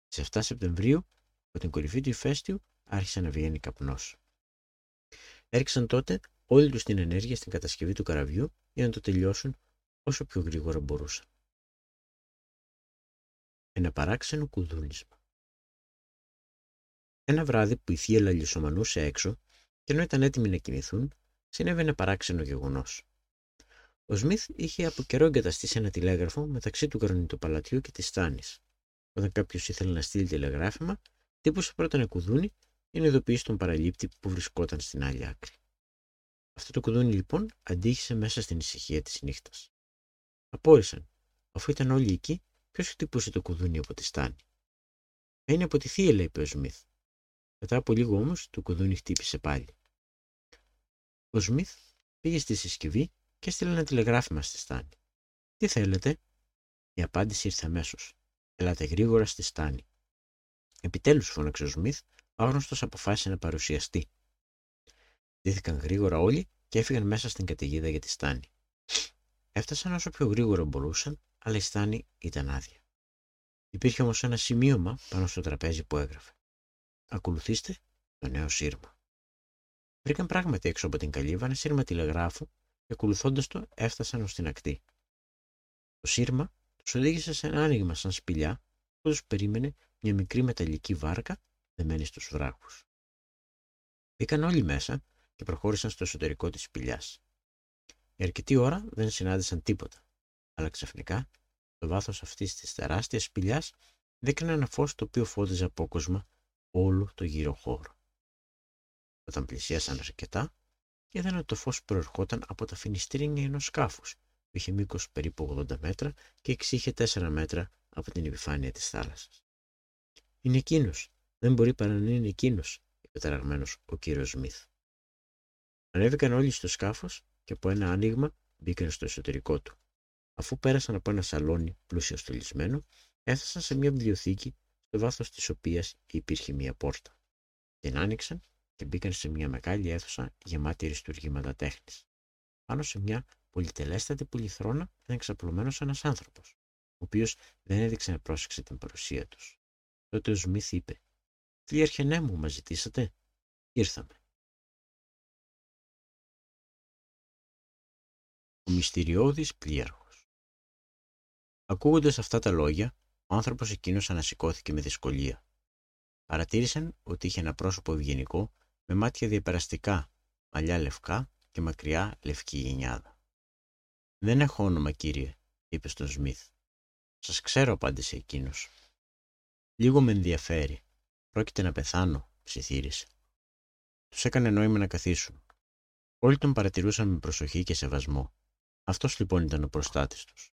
Σε 7 Σεπτεμβρίου, από την κορυφή του ηφαίστειου, άρχισε να βγαίνει καπνός. Έριξαν τότε όλη τους την ενέργεια στην κατασκευή του καραβιού για να το τελειώσουν όσο πιο γρήγορα μπορούσαν ένα παράξενο κουδούνισμα. Ένα βράδυ που η θύελα λισομανούσε έξω και ενώ ήταν έτοιμοι να κοιμηθούν, συνέβη ένα παράξενο γεγονός. Ο Σμιθ είχε από καιρό εγκαταστήσει ένα τηλέγραφο μεταξύ του γρανιτοπαλατιού και της στάνη. Όταν κάποιος ήθελε να στείλει τηλεγράφημα, τύπωσε πρώτα ένα κουδούνι για να ειδοποιήσει τον παραλήπτη που βρισκόταν στην άλλη άκρη. Αυτό το κουδούνι λοιπόν αντίχησε μέσα στην ησυχία της νύχτας. Απόρρισαν, αφού ήταν όλοι εκεί, Ποιος χτυπούσε το κουδούνι από τη στάνη; Είναι από τη θύελα, είπε ο Σμιθ. Μετά από λίγο όμως το κουδούνι χτύπησε πάλι. Ο Σμιθ πήγε στη συσκευή και έστειλε ένα τηλεγράφημα στη στάνη. Τι θέλετε, η απάντηση ήρθε αμέσως. Ελάτε γρήγορα στη στάνη. Επιτέλους, φώναξε ο Σμιθ, ο άγνωστος αποφάσισε να παρουσιαστεί. Δίθηκαν γρήγορα όλοι και έφυγαν μέσα στην καταιγίδα για τη στάνη. Έφτασαν όσο πιο γρήγορα μπορούσαν αλλά η στάνη ήταν άδεια. Υπήρχε όμως ένα σημείωμα πάνω στο τραπέζι που έγραφε. Ακολουθήστε το νέο σύρμα. Βρήκαν πράγματι έξω από την καλύβα ένα σύρμα τηλεγράφου και ακολουθώντας το έφτασαν ως την ακτή. Το σύρμα τους οδήγησε σε ένα άνοιγμα σαν σπηλιά που του περίμενε μια μικρή μεταλλική βάρκα δεμένη στους βράχους. Μπήκαν όλοι μέσα και προχώρησαν στο εσωτερικό της σπηλιάς. Για αρκετή ώρα δεν συνάντησαν τίποτα αλλά ξαφνικά το βάθος αυτής της τεράστιας σπηλιάς δείχνει ένα φως το οποίο φώτιζε απόκοσμα όλο το γύρο χώρο. Όταν πλησίασαν αρκετά, είδαν ότι το φως προερχόταν από τα φινιστρίνια ενός σκάφους που είχε μήκος περίπου 80 μέτρα και εξήχε 4 μέτρα από την επιφάνεια της θάλασσας. Είναι εκείνος. Δεν μπορεί παρά να είναι εκείνος, είπε ταραγμένος ο κύριος Σμιθ. Ανέβηκαν όλοι στο σκάφος και από ένα άνοιγμα μπήκαν στο εσωτερικό του. Αφού πέρασαν από ένα σαλόνι πλούσιο στολισμένο, έφτασαν σε μια βιβλιοθήκη, στο βάθος της οποίας υπήρχε μια πόρτα. Την άνοιξαν και μπήκαν σε μια μεγάλη αίθουσα γεμάτη αριστουργήματα τέχνης. Πάνω σε μια πολυτελέστατη πολυθρόνα ήταν ξαπλωμένο ένας άνθρωπος, ο οποίος δεν έδειξε να πρόσεξε την παρουσία τους. Τότε ο Σμιθ είπε: Τι αρχενέ μου, μα ζητήσατε. Ήρθαμε. Ο μυστηριώδης πλοίαρχος Ακούγοντας αυτά τα λόγια, ο άνθρωπος εκείνος ανασηκώθηκε με δυσκολία. Παρατήρησαν ότι είχε ένα πρόσωπο ευγενικό με μάτια διαπεραστικά, μαλλιά λευκά και μακριά λευκή γενιάδα. «Δεν έχω όνομα, κύριε», είπε στον Σμιθ. «Σας ξέρω», απάντησε εκείνος. «Λίγο με ενδιαφέρει. Πρόκειται να πεθάνω», ψιθύρισε. Τους έκανε νόημα να καθίσουν. Όλοι τον παρατηρούσαν με προσοχή και σεβασμό. Αυτός λοιπόν ήταν ο προστάτης τους.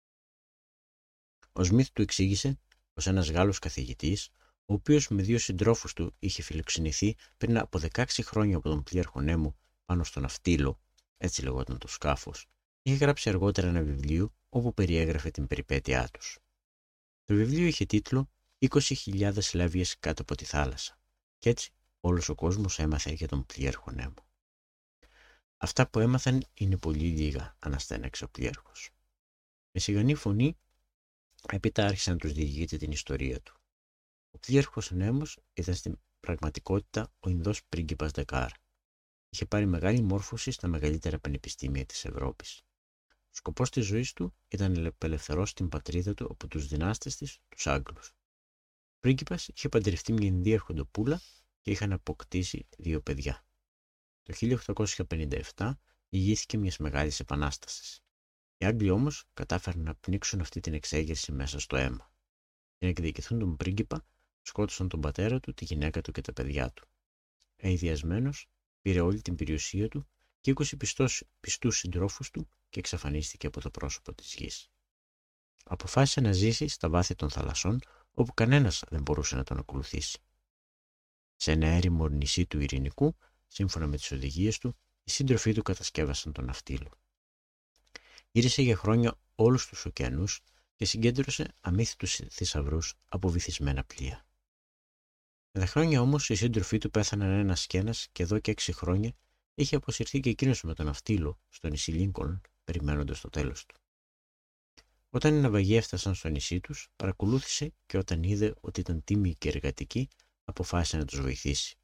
Ο Σμιθ του εξήγησε πως ένας Γάλλος καθηγητής, ο οποίος με δύο συντρόφους του είχε φιλοξενηθεί πριν από 16 χρόνια από τον πλοίαρχο νέμου πάνω στον Αυτήλο, έτσι λεγόταν το σκάφος, είχε γράψει αργότερα ένα βιβλίο όπου περιέγραφε την περιπέτειά τους. Το βιβλίο είχε τίτλο «20.000 λέβιες κάτω από τη θάλασσα» και έτσι όλος ο κόσμος έμαθε για τον πλοίαρχο νέμο. Αυτά που έμαθαν είναι πολύ λίγα, αναστέναξε ο πλοίαρχος. Με σιγανή φωνή έπειτα άρχισε να τους διηγείται την ιστορία του. Ο πλοίαρχος νέμος ήταν στην πραγματικότητα ο Ινδός πρίγκιπας Δεκάρ. Είχε πάρει μεγάλη μόρφωση στα μεγαλύτερα πανεπιστήμια της Ευρώπης. Ο σκοπός της ζωής του ήταν να απελευθερώσει την πατρίδα του από τους δυνάστες της, τους Άγγλους. Ο πρίγκιπας είχε παντρευτεί μια Ινδία αρχοντοπούλα και είχαν αποκτήσει δύο παιδιά. Το 1857 ηγήθηκε μιας μεγάλης επανάστασης. Οι Άγγλοι όμως κατάφεραν να πνίξουν αυτή την εξέγερση μέσα στο αίμα. Για να εκδικηθούν τον πρίγκιπα, σκότωσαν τον πατέρα του, τη γυναίκα του και τα παιδιά του. Αειδιασμένος, πήρε όλη την περιουσία του και 20 πιστούς συντρόφους του και εξαφανίστηκε από το πρόσωπο της γης. Αποφάσισε να ζήσει στα βάθη των θαλασσών, όπου κανένας δεν μπορούσε να τον ακολουθήσει. Σε ένα έρημο νησί του Ειρηνικού Σύμφωνα με τις οδηγίες του, οι σύντροφοί του κατασκεύασαν τον ναυτίλο. Γύρισε για χρόνια όλους τους ωκεανούς και συγκέντρωσε αμύθιτους θησαυρούς από βυθισμένα πλοία. Με τα χρόνια όμως οι σύντροφοί του πέθαναν ένα και και εδώ και έξι χρόνια είχε αποσυρθεί και εκείνος με τον ναυτίλο στο νησί Λίνκολν περιμένοντας το τέλος του. Όταν οι ναυαγοί έφτασαν στο νησί τους, παρακολούθησε και όταν είδε ότι ήταν τίμοι και εργατικοί, αποφάσισε να τους βοηθήσει.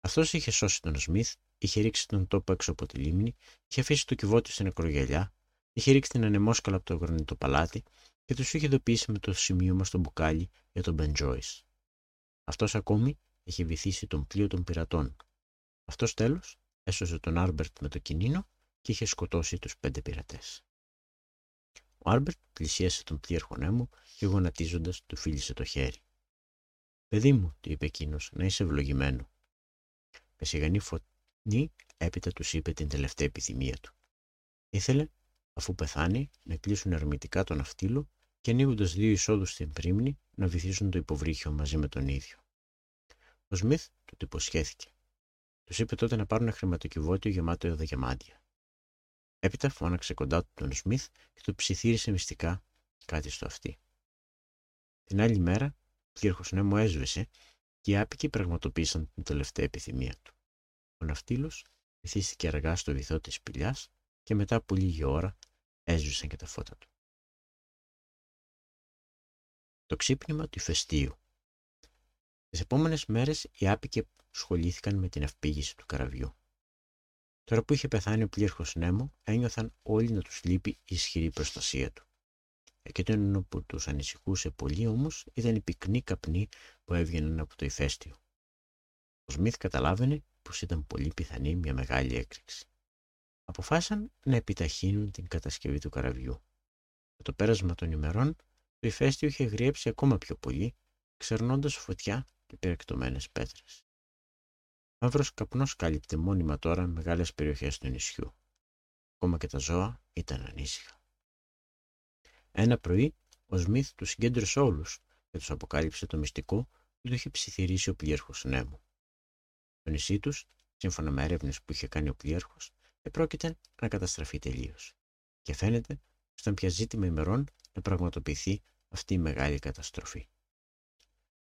Αυτός είχε σώσει τον Σμιθ, είχε ρίξει τον τόπο έξω από τη λίμνη, είχε αφήσει το κυβότιο στην ακρογελιά, είχε ρίξει την ανεμόσκαλα από το γρονιτό παλάτι και τους είχε ειδοποιήσει με το σημείωμα στο μπουκάλι για τον Μπεν Τζόι. Αυτός ακόμη είχε βυθίσει τον πλοίο των πειρατών. Αυτός τέλος έσωσε τον Άρμπερτ με το κινήνο και είχε σκοτώσει τους πέντε πειρατές. Ο Άρμπερτ πλησίασε τον πλοίο νέμου και γονατίζοντας του φίλησε το χέρι. Παιδί μου, του είπε εκείνος, να είσαι ευλογημένο. Με σιγανή φωνή έπειτα τους είπε την τελευταία επιθυμία του. Ήθελε, αφού πεθάνει, να κλείσουν ερμητικά τον αυτίλο και ανοίγοντας δύο εισόδους στην πρίμνη να βυθίσουν το υποβρύχιο μαζί με τον ίδιο. Ο Σμιθ του το υποσχέθηκε. Τους είπε τότε να πάρουν χρηματοκιβώτιο γεμάτο διαμάντια. Έπειτα φώναξε κοντά του τον Σμιθ και του ψιθύρισε μυστικά κάτι στο αυτί. Την άλλη μέρα, ο κύριο Νέμο έσβησε και οι άπικοι πραγματοποίησαν την τελευταία επιθυμία του. Ο ναυτίλος βυθίστηκε αργά στο βυθό της σπηλιάς και μετά από λίγη ώρα έζησαν και τα φώτα του. Το ξύπνημα του ηφαιστείου Τις επόμενες μέρες οι άπικοι σχολήθηκαν με την αυπήγηση του καραβιού. Τώρα που είχε πεθάνει ο πλήρχος Νέμο, ένιωθαν όλοι να τους λείπει η ισχυρή προστασία του. Εκείνο που τους ανησυχούσε πολύ όμως ήταν οι πυκνοί καπνοί που έβγαιναν από το ηφαίστειο. Ο Σμιθ καταλάβαινε πως ήταν πολύ πιθανή μια μεγάλη έκρηξη. Αποφάσισαν να επιταχύνουν την κατασκευή του καραβιού. Με το πέρασμα των ημερών, το ηφαίστειο είχε γριέψει ακόμα πιο πολύ, ξερνώντας φωτιά και περιεκτωμένες πέτρες. Μαύρος καπνός κάλυπτε μόνιμα τώρα μεγάλες περιοχές του νησιού. Ακόμα και τα ζώα ήταν ανήσυχα. Ένα πρωί ο Σμιθ του συγκέντρωσε όλους και τους αποκάλυψε το μυστικό που του είχε ψιθυρίσει ο πλήρχο Νέμου. Το νησί τους, σύμφωνα με έρευνες που είχε κάνει ο πλήρχο, επρόκειται να καταστραφεί τελείως. Και φαίνεται πω ήταν πια ζήτημα ημερών να πραγματοποιηθεί αυτή η μεγάλη καταστροφή.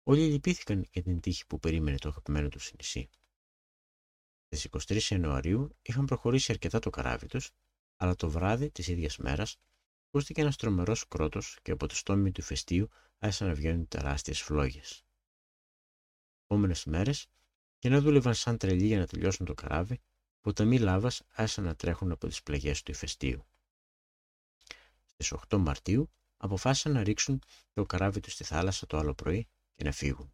Όλοι λυπήθηκαν για την τύχη που περίμενε το αγαπημένο του νησί. Στις 23 Ιανουαρίου είχαν προχωρήσει αρκετά το καράβι τους, αλλά το βράδυ της ίδιας μέρας ακούστηκε ένας τρομερός κρότος και από το στόμι του ηφαιστείου άρχισαν να βγαίνουν τεράστιες φλόγες. Επόμενες μέρες, και να δούλευαν σαν τρελοί για να τελειώσουν το καράβι, ποταμοί λάβας άρχισαν να τρέχουν από τις πλαγιές του ηφαιστείου. Στις 8 Μαρτίου αποφάσισαν να ρίξουν το καράβι τους στη θάλασσα το άλλο πρωί και να φύγουν.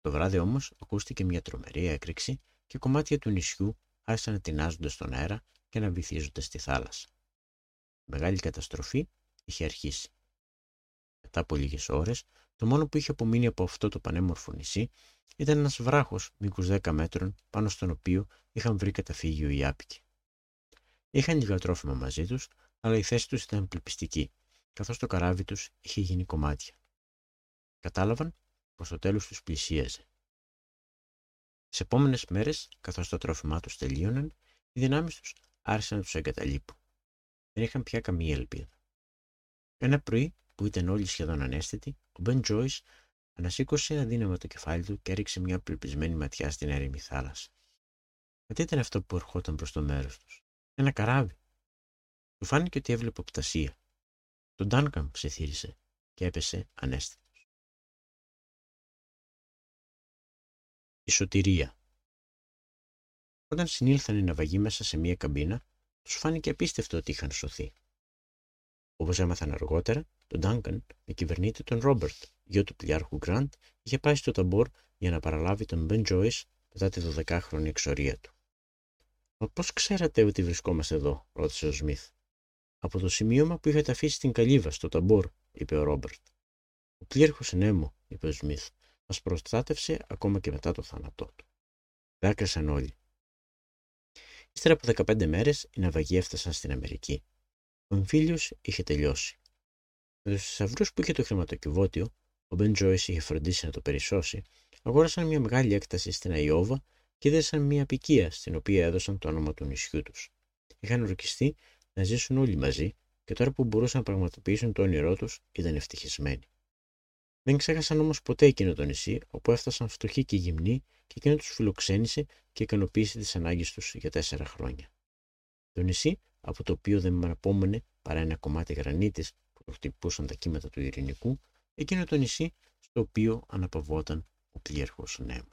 Το βράδυ όμως ακούστηκε μια τρομερή έκρηξη και κομμάτια του νησιού άρχισαν να τεινάζονται στον αέρα και να βυθίζονται στη θάλασσα. Η μεγάλη καταστροφή είχε αρχίσει. Μετά από λίγες ώρες, το μόνο που είχε απομείνει από αυτό το πανέμορφο νησί ήταν ένας βράχος μήκους 10 μέτρων πάνω στον οποίο είχαν βρει καταφύγιο οι άπικοι. Είχαν λίγα τρόφιμα μαζί τους, αλλά η θέση τους ήταν πληπιστική, καθώς το καράβι τους είχε γίνει κομμάτια. Κατάλαβαν πως το τέλος τους πλησίαζε. Τις επόμενες μέρες, καθώς τα τρόφιμά τους τελείωναν, οι δυνάμεις τους άρχισαν να τους εγκαταλείπουν. Δεν είχαν πια καμία ελπίδα. Ένα πρωί, που ήταν όλοι σχεδόν ανέστητοι, ο Μπεν Τζόις ανασήκωσε αδύναμα το κεφάλι του και έριξε μια απελπισμένη ματιά στην έρημη θάλασσα. Μα τι ήταν αυτό που ερχόταν προς το μέρος τους; Ένα καράβι. Του φάνηκε ότι έβλεπε οπτασία. Τον Ντάνκαμ ψιθύρισε και έπεσε ανέστητος. Η σωτηρία. Όταν συνήλθαν οι ναυαγοί μέσα σε μία καμπίνα, τους φάνηκε απίστευτο ότι είχαν σωθεί. Όπως έμαθαν αργότερα, τον Ντάγκαν με κυβερνήτη τον Ρόμπερτ, γιο του πλοιάρχου Γκραντ, είχε πάει στο ταμπόρ για να παραλάβει τον Μπεν Τζόις μετά τη 12χρονη εξορία του. Μα πώς ξέρατε ότι βρισκόμαστε εδώ, ρώτησε ο Σμιθ. Από το σημείωμα που είχατε αφήσει στην καλύβα στο ταμπόρ, είπε ο Ρόμπερτ. Ο πλήρχο Νέμο, είπε ο Σμιθ, μας προστάτευσε ακόμα και μετά το θάνατό του. Δάκρυσαν όλοι. Ύστερα από 15 μέρες, οι ναυαγοί έφτασαν στην Αμερική. Ο εμφύλιος είχε τελειώσει. Με του θησαυρού που είχε το χρηματοκιβώτιο, ο Μπεν Τζόις είχε φροντίσει να το περισσώσει, αγόρασαν μια μεγάλη έκταση στην Αϊόβα και έδεσαν μια απικία στην οποία έδωσαν το όνομα του νησιού τους. Είχαν ορκιστεί να ζήσουν όλοι μαζί και τώρα που μπορούσαν να πραγματοποιήσουν το όνειρό τους ήταν ευτυχισμένοι. Δεν ξέχασαν όμως ποτέ εκείνο το νησί, όπου έφτασαν φτωχοί και γυμνοί και εκείνο τους φιλοξένησε και ικανοποίησε τις ανάγκες τους για τέσσερα χρόνια. Το νησί, από το οποίο δεν απόμενε παρά ένα κομμάτι γρανίτης που το χτυπούσαν τα κύματα του ειρηνικού, εκείνο το νησί στο οποίο αναπαυόταν ο πλήρχο Νέμου.